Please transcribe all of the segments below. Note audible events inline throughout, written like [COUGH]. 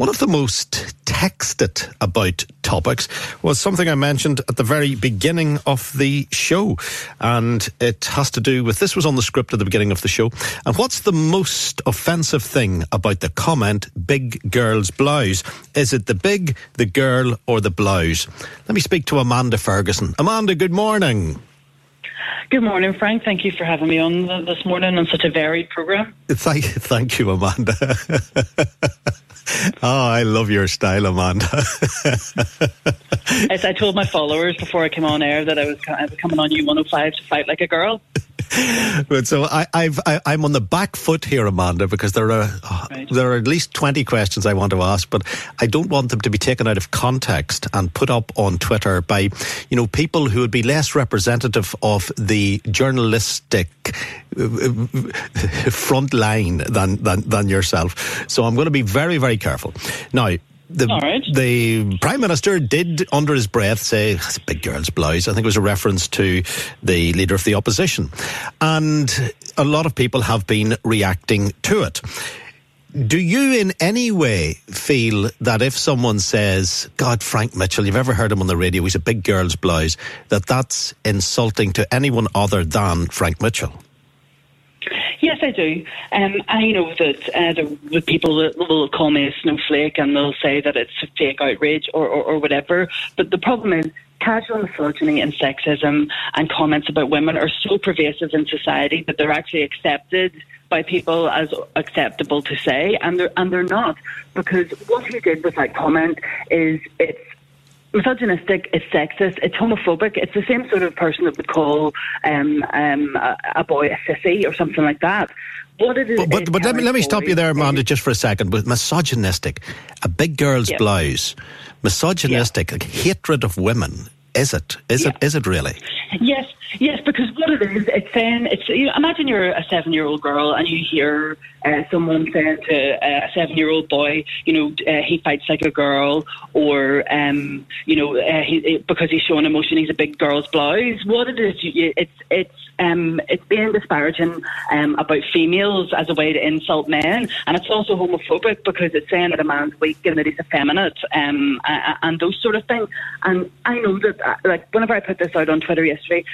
One of the most texted about topics was something I mentioned at the very beginning of the show. And it has to do with this was on the script at the beginning of the show. And what's the most offensive thing about the comment, big girl's blouse? Is it the big, the girl, or the blouse? Let me speak to Amanda Ferguson. Amanda, good morning. Good morning, Frank. Thank you for having me on this morning on such a varied program. Thank, thank you, Amanda. [LAUGHS] oh, I love your style, Amanda. As I told my followers before I came on air that I was, I was coming on U105 to fight like a girl. But so I, I've, I, I'm on the back foot here, Amanda, because there are Right. there are at least twenty questions I want to ask, but I don't want them to be taken out of context and put up on Twitter by, you know, people who would be less representative of the journalistic uh, front line than, than than yourself. So I'm going to be very very careful now. The, right. the prime minister did, under his breath, say it's a big girl's blouse. I think it was a reference to the leader of the opposition, and a lot of people have been reacting to it. Do you in any way feel that if someone says, God, Frank Mitchell, you've ever heard him on the radio, he's a big girl's blouse, that that's insulting to anyone other than Frank Mitchell? I do. Um, I know that uh, the, the people that will call me a snowflake and they'll say that it's fake outrage or, or, or whatever. But the problem is, casual misogyny and sexism and comments about women are so pervasive in society that they're actually accepted by people as acceptable to say, and they're and they're not because what he did with that comment is it's misogynistic, it's sexist, it's homophobic. It's the same sort of person that would call um, um, a, a boy a sissy or something like that. What it is, But, but, but let me let me stop you there, Amanda, just for a second. With misogynistic, a big girl's blouse, misogynistic, like hatred of women. Is it? Is it? Yeah. Is it really? Yes, yes, because what it is, it's saying, it's, you know, imagine you're a seven year old girl and you hear uh, someone saying to uh, a seven year old boy, you know, uh, he fights like a girl, or, um, you know, uh, he, because he's showing emotion, he's a big girl's blouse. What it is, you, it's, it's, um, it's being disparaging um, about females as a way to insult men, and it's also homophobic because it's saying that a man's weak and that he's effeminate, um, and those sort of things. And I know that, uh, like, whenever I put this out on Twitter yesterday,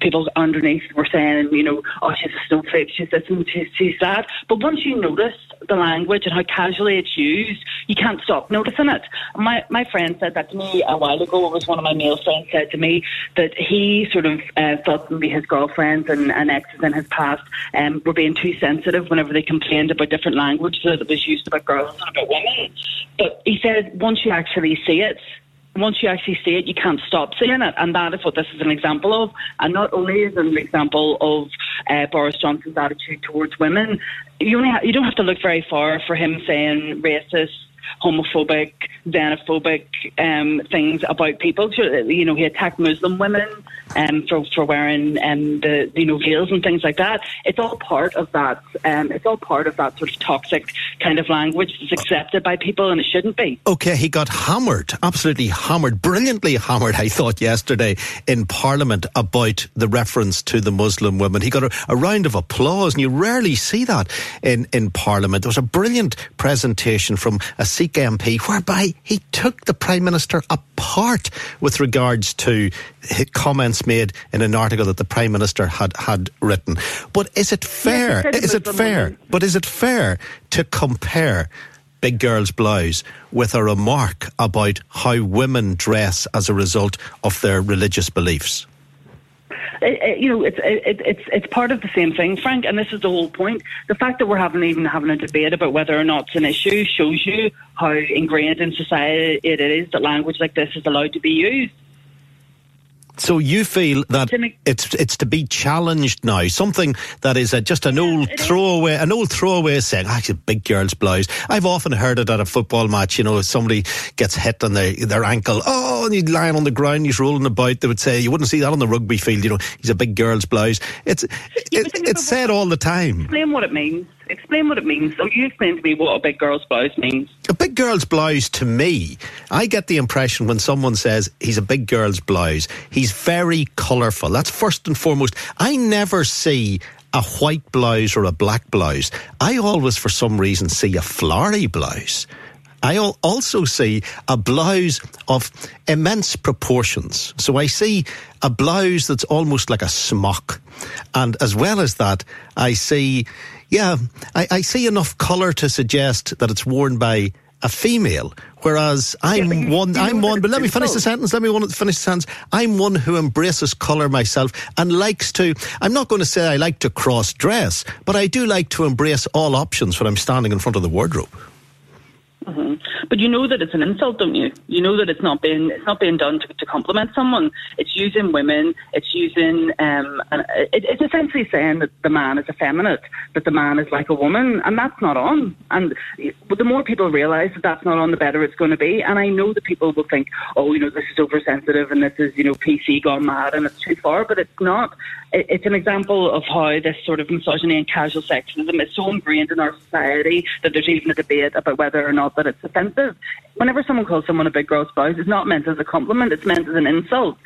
people underneath were saying, you know, oh, she's a snowflake, she's this and she's, she's that. But once you notice the language and how casually it's used, you can't stop noticing it. My my friend said that to me a while ago. It was one of my male friends said to me that he sort of uh, thought maybe his girlfriends and, and exes in his past um, were being too sensitive whenever they complained about different language that was used about girls and about women. But he said once you actually see it, once you actually see it, you can't stop seeing it, and that is what this is an example of. And not only is it an example of uh, Boris Johnson's attitude towards women, you only ha- you don't have to look very far for him saying racist, homophobic, xenophobic um, things about people. You know, he attacked Muslim women um, for for wearing um, the you know veils and things like that. It's all part of that. Um, it's all part of that sort of toxic kind of language that's accepted by people, and it shouldn't be. Okay, he got hammered, absolutely hammered, brilliantly hammered, I thought, yesterday in Parliament about the reference to the Muslim women. He got a, a round of applause, and you rarely see that in, in Parliament. There was a brilliant presentation from a Sikh MP, whereby he took the Prime Minister apart with regards to comments made in an article that the Prime Minister had, had written. But is it fair? Yes, is it fair? But is it fair to compare Big Girl's Blouse with a remark about how women dress as a result of their religious beliefs? It, it, you know, it's uh, it, it's it's part of the same thing, Frank. And this is the whole point. The fact that we're having even having a debate about whether or not it's an issue shows you how ingrained in society it is that language like this is allowed to be used. So you feel that it's it's to be challenged now, something that is a, just an old throwaway, an old throwaway saying, "Ah, a big girl's blouse." I've often heard it at a football match. You know, if somebody gets hit on their their ankle, oh, and he's lying on the ground, he's rolling about. They would say you wouldn't see that on the rugby field. You know, he's a big girl's blouse. It's it, it's said all the time. Explain what it means. Explain what it means. So you explain to me what a big girl's blouse means. A big girl's blouse to me, I get the impression when someone says he's a big girl's blouse, he's very colourful. That's first and foremost. I never see a white blouse or a black blouse. I always, for some reason, see a flowery blouse. I also see a blouse of immense proportions. So I see a blouse that's almost like a smock. And as well as that, I see yeah, I, I see enough colour to suggest that it's worn by a female, whereas I'm yeah, one. I'm one. But let me finish the sentence. Let me one, finish the sentence. I'm one who embraces colour myself and likes to. I'm not going to say I like to cross dress, but I do like to embrace all options when I'm standing in front of the wardrobe. Mm-hmm. But you know that it's an insult, don't you? You know that it's not being it's not being done to, to compliment someone. It's using women. It's using um, it, it's essentially saying that the man is effeminate, that the man is like a woman, and that's not on. And the more people realise that that's not on, the better it's going to be. And I know that people will think, oh, you know, this is oversensitive and this is you know PC gone mad and it's too far, but it's not. It, it's an example of how this sort of misogyny and casual sexism is so ingrained in our society that there's even a debate about whether or not that it's offensive. Whenever someone calls someone a big girl spouse, it's not meant as a compliment, it's meant as an insult.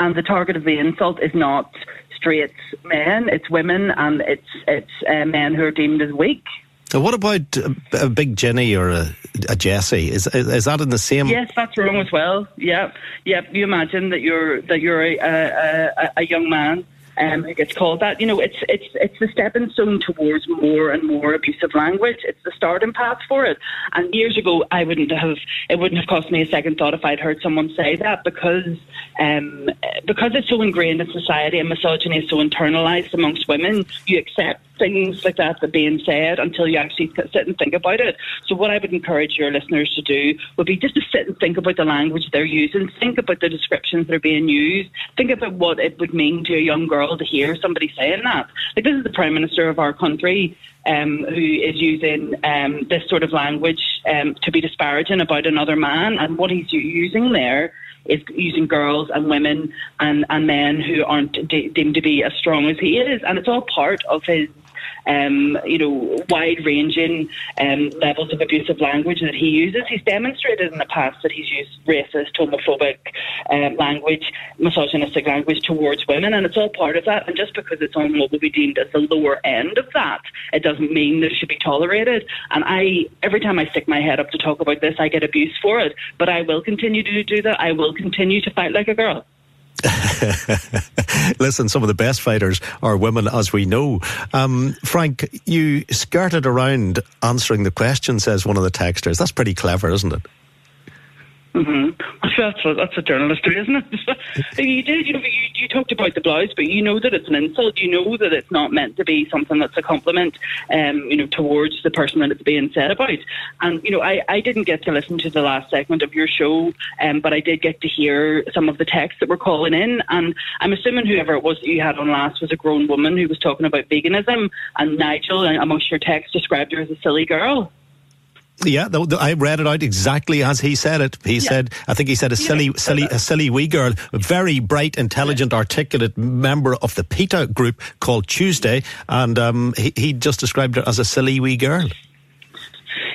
And the target of the insult is not straight men, it's women and it's, it's uh, men who are deemed as weak. So what about a, big Jenny or a, a Jessie? Is, is that in the same? Yes, that's wrong as well. Yeah, yeah. You imagine that you're that you're a, a, a young man um, who gets called that. You know, it's it's it's the stepping stone towards more and more abusive language. It's the starting path for it. And years ago, I wouldn't have it wouldn't have cost me a second thought if I'd heard someone say that because um, because it's so ingrained in society and misogyny is so internalized amongst women. You accept things like that that being said until you actually sit and think about it. So what I would encourage your listeners to do would be just to sit and think about the language they're using, think about the descriptions that are being used, think about what it would mean to a young girl to hear somebody saying that. Like this is the Prime Minister of our country um, who is using um, this sort of language um, to be disparaging about another man and what he's using there is using girls and women and, and men who aren't de- deemed to be as strong as he is. And it's all part of his um, you know, wide-ranging um, levels of abusive language that he uses. He's demonstrated in the past that he's used racist, homophobic um, language, misogynistic language towards women, and it's all part of that. And just because it's on what would be deemed as the lower end of that, it doesn't mean that it should be tolerated. And I, every time I stick my head up to talk about this, I get abuse for it. But I will continue to do that. I will continue to fight like a girl. [LAUGHS] Listen, some of the best fighters are women, as we know. Um, Frank, you skirted around answering the question, says one of the texters. That's pretty clever, isn't it? Mm-hmm. That's a, that's a journalist, [LAUGHS] isn't it? you did. You, know, you, you talked about the blouse, but you know that it's an insult. You know that it's not meant to be something that's a compliment, um, you know, towards the person that it's being said about. And you know, I, I didn't get to listen to the last segment of your show, um, but I did get to hear some of the texts that were calling in. And I'm assuming whoever it was that you had on last was a grown woman who was talking about veganism. And Nigel, amongst your texts, described her as a silly girl. Yeah, the, the, I read it out exactly as he said it. He yeah. said, I think he said a silly, silly, a silly wee girl, a very bright, intelligent, articulate member of the PETA group called Tuesday, and um, he, he just described her as a silly wee girl.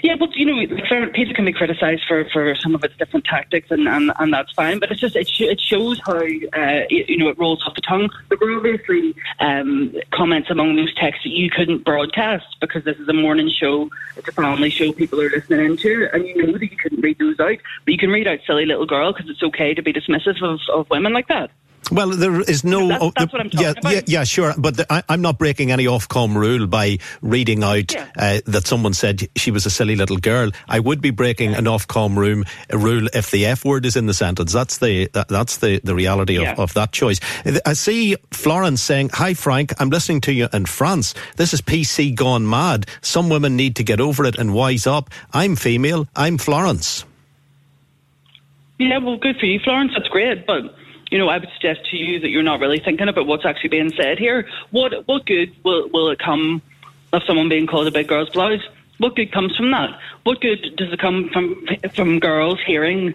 Yeah, but you know, PETA can be criticised for, for some of its different tactics, and, and, and that's fine. But it's just it, sh- it shows how uh, you know it rolls off the tongue. There were obviously um, comments among those texts that you couldn't broadcast because this is a morning show, it's a family show, people are listening into, and you know that you couldn't read those out. But you can read out "silly little girl" because it's okay to be dismissive of, of women like that. Well, there is no. That's, oh, that's what I'm talking yeah, about. yeah, yeah, sure. But the, I, I'm not breaking any Ofcom rule by reading out Yeah. uh, that someone said she was a silly little girl. I would be breaking an Ofcom room, rule if the F word is in the sentence. That's the that, that's the, the reality of, of that choice. I see Florence saying, "Hi Frank, I'm listening to you in France. This is PC gone mad. Some women need to get over it and wise up. I'm female. I'm Florence." Yeah, well, good for you, Florence. That's great, but you know, I would suggest to you that you're not really thinking about what's actually being said here. What what good will will it come of someone being called a big girl's blouse? What good comes from that? What good does it come from from girls hearing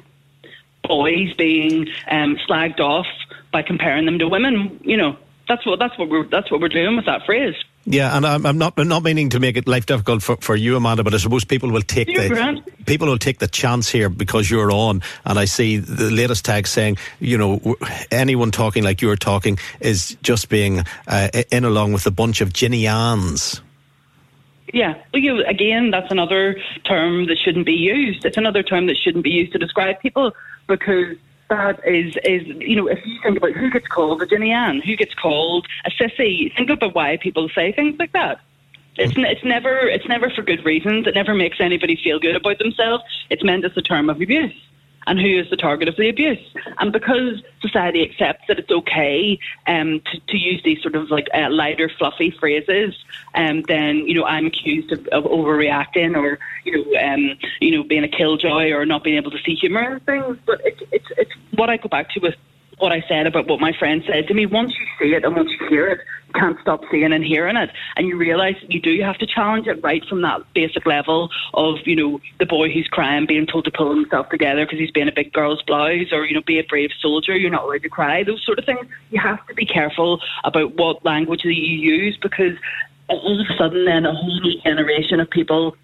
boys being um, slagged off by comparing them to women? You know, that's what that's what we're that's what we're doing with that phrase. Yeah, and I'm, I'm not I'm not meaning to make it life difficult for, for you, Amanda, but I suppose people will take You're the grand. People will take the chance here because you're on. And I see the latest tag saying, you know, anyone talking like you're talking is just being uh, in along with a bunch of Ginny Anns. Yeah, well, you again, that's another term that shouldn't be used. It's another term that shouldn't be used to describe people because that is is you know if you think about who gets called a Ginny Ann, who gets called a sissy, think about why people say things like that. It's it's never it's never for good reasons. It never makes anybody feel good about themselves. It's meant as a term of abuse. And who is the target of the abuse? And because society accepts that it's okay um, to, to use these sort of like uh, lighter, fluffy phrases, um, then you know I'm accused of, of overreacting or you know um, you know being a killjoy or not being able to see humour and things. But it's it's it's what I go back to with what I said about what my friend said to me. Once you see it and once you hear it, you can't stop seeing and hearing it. And you realise you do have to challenge it right from that basic level of, you know, the boy who's crying being told to pull himself together because he's being a big girl's blouse or, you know, be a brave soldier, you're not allowed to cry, those sort of things. You have to be careful about what language that you use because all of a sudden then a whole new generation of people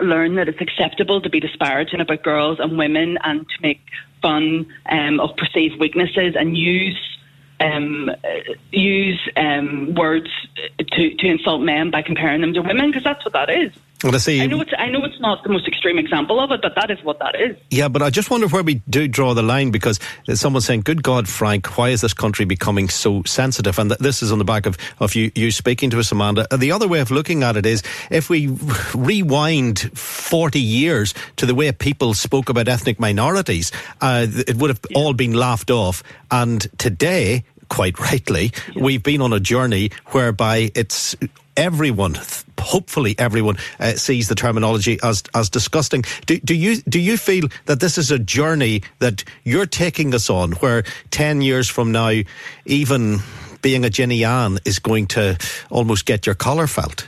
learn that it's acceptable to be disparaging about girls and women and to make fun um, of perceived weaknesses and use um, uh, use um, words to, to insult men by comparing them to women because that's what that is. Well, see. I know it's I know it's not the most extreme example of it, but that is what that is. Yeah, but I just wonder where we do draw the line because someone's saying, "Good God, Frank, why is this country becoming so sensitive?" And th- this is on the back of, of you, you speaking to us, Amanda. Uh, The other way of looking at it is if we [LAUGHS] rewind forty years to the way people spoke about ethnic minorities, uh, it would have all been laughed off. And today, quite rightly, we've been on a journey whereby it's everyone, hopefully everyone, uh, sees the terminology as as disgusting. Do, do you do you feel that this is a journey that you're taking us on, where ten years from now, even being a Jenny Ann is going to almost get your collar felt?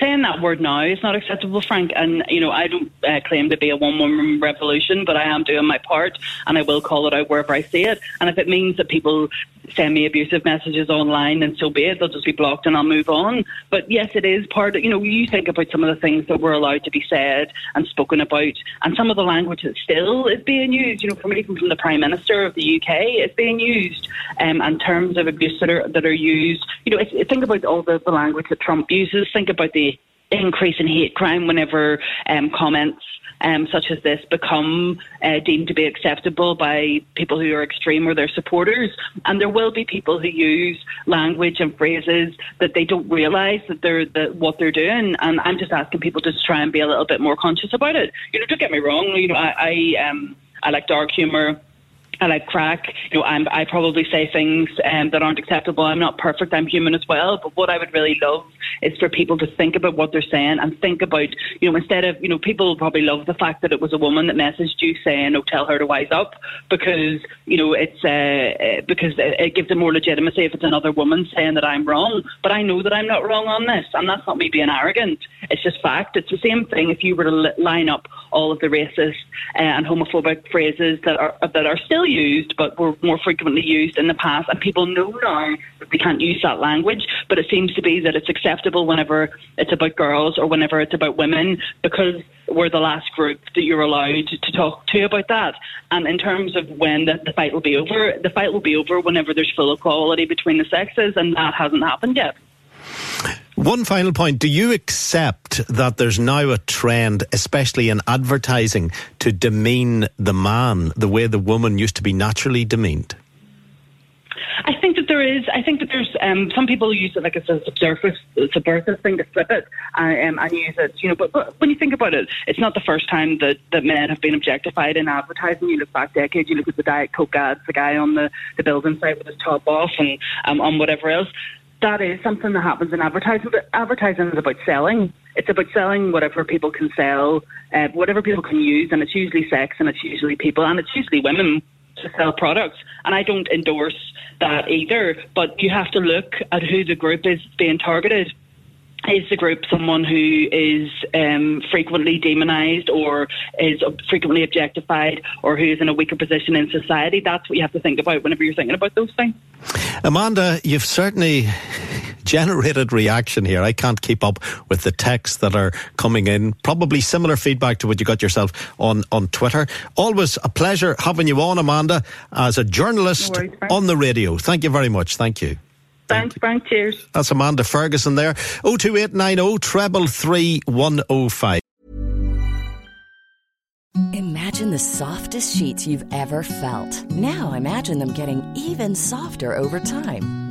Saying that word now is not acceptable, Frank. And you know, I don't uh, claim to be a one-woman revolution, but I am doing my part, and I will call it out wherever I see it. And if it means that people send me abusive messages online, then so be it. They'll just be blocked, and I'll move on. But yes, it is part. Of, you know, you think about some of the things that were allowed to be said and spoken about, and some of the language that still is being used. You know, from even from the Prime Minister of the UK, is being used, um, and terms of abuse that are that are used. You know, think about all the, the language that Trump uses. Think about the increase in hate crime whenever um, comments um, such as this become uh, deemed to be acceptable by people who are extreme or their supporters. And there will be people who use language and phrases that they don't realise that they're that what they're doing. And I'm just asking people to try and be a little bit more conscious about it. You know, don't get me wrong. You know, I I, um, I like dark humour. I like crack. You know, I'm, I probably say things um, that aren't acceptable. I'm not perfect. I'm human as well. But what I would really love is for people to think about what they're saying and think about, you know, instead of, you know, people probably love the fact that it was a woman that messaged you saying, "Oh, tell her to wise up," because you know it's uh, uh, because it gives it more legitimacy if it's another woman saying that I'm wrong. But I know that I'm not wrong on this, and that's not me being arrogant. It's just fact. It's the same thing if you were to line up all of the racist uh, and homophobic phrases that are that are still used, but were more frequently used in the past. And people know now that they can't use that language, but it seems to be that it's acceptable whenever it's about girls or whenever it's about women because we're the last group that you're allowed to talk to about that. And in terms of when the, the fight will be over, the fight will be over whenever there's full equality between the sexes, and that hasn't happened yet. One final point. Do you accept that there's now a trend, especially in advertising, to demean the man the way the woman used to be naturally demeaned? I think that there is. I think that there's um, some people use it like it's a subversive, subversive thing to flip it [LAUGHS] uh, um, and use it. You know, but, but when you think about it, it's not the first time that, that men have been objectified in advertising. You look back decades. You look at the Diet Coke ads, the guy on the, the building site with his top off, and um, on whatever else. That is something that happens in advertising. But advertising is about selling. It's about selling whatever people can sell, uh, whatever people can use, and it's usually sex, and it's usually people, and it's usually women to sell products. And I don't endorse that either, but you have to look at who the group is being targeted. Is the group someone who is um, frequently demonised or is frequently objectified or who is in a weaker position in society? That's what you have to think about whenever you're thinking about those things. Amanda, you've certainly [LAUGHS] generated reaction here. I can't keep up with the texts that are coming in. Probably similar feedback to what you got yourself on, on Twitter. Always a pleasure having you on, Amanda, as a journalist no worries, on the radio. Thank you very much. Thank you. Thanks, Frank. Cheers. That's Amanda Ferguson there. 02890 treble three one oh five. Imagine the softest sheets you've ever felt. Now imagine them getting even softer over time.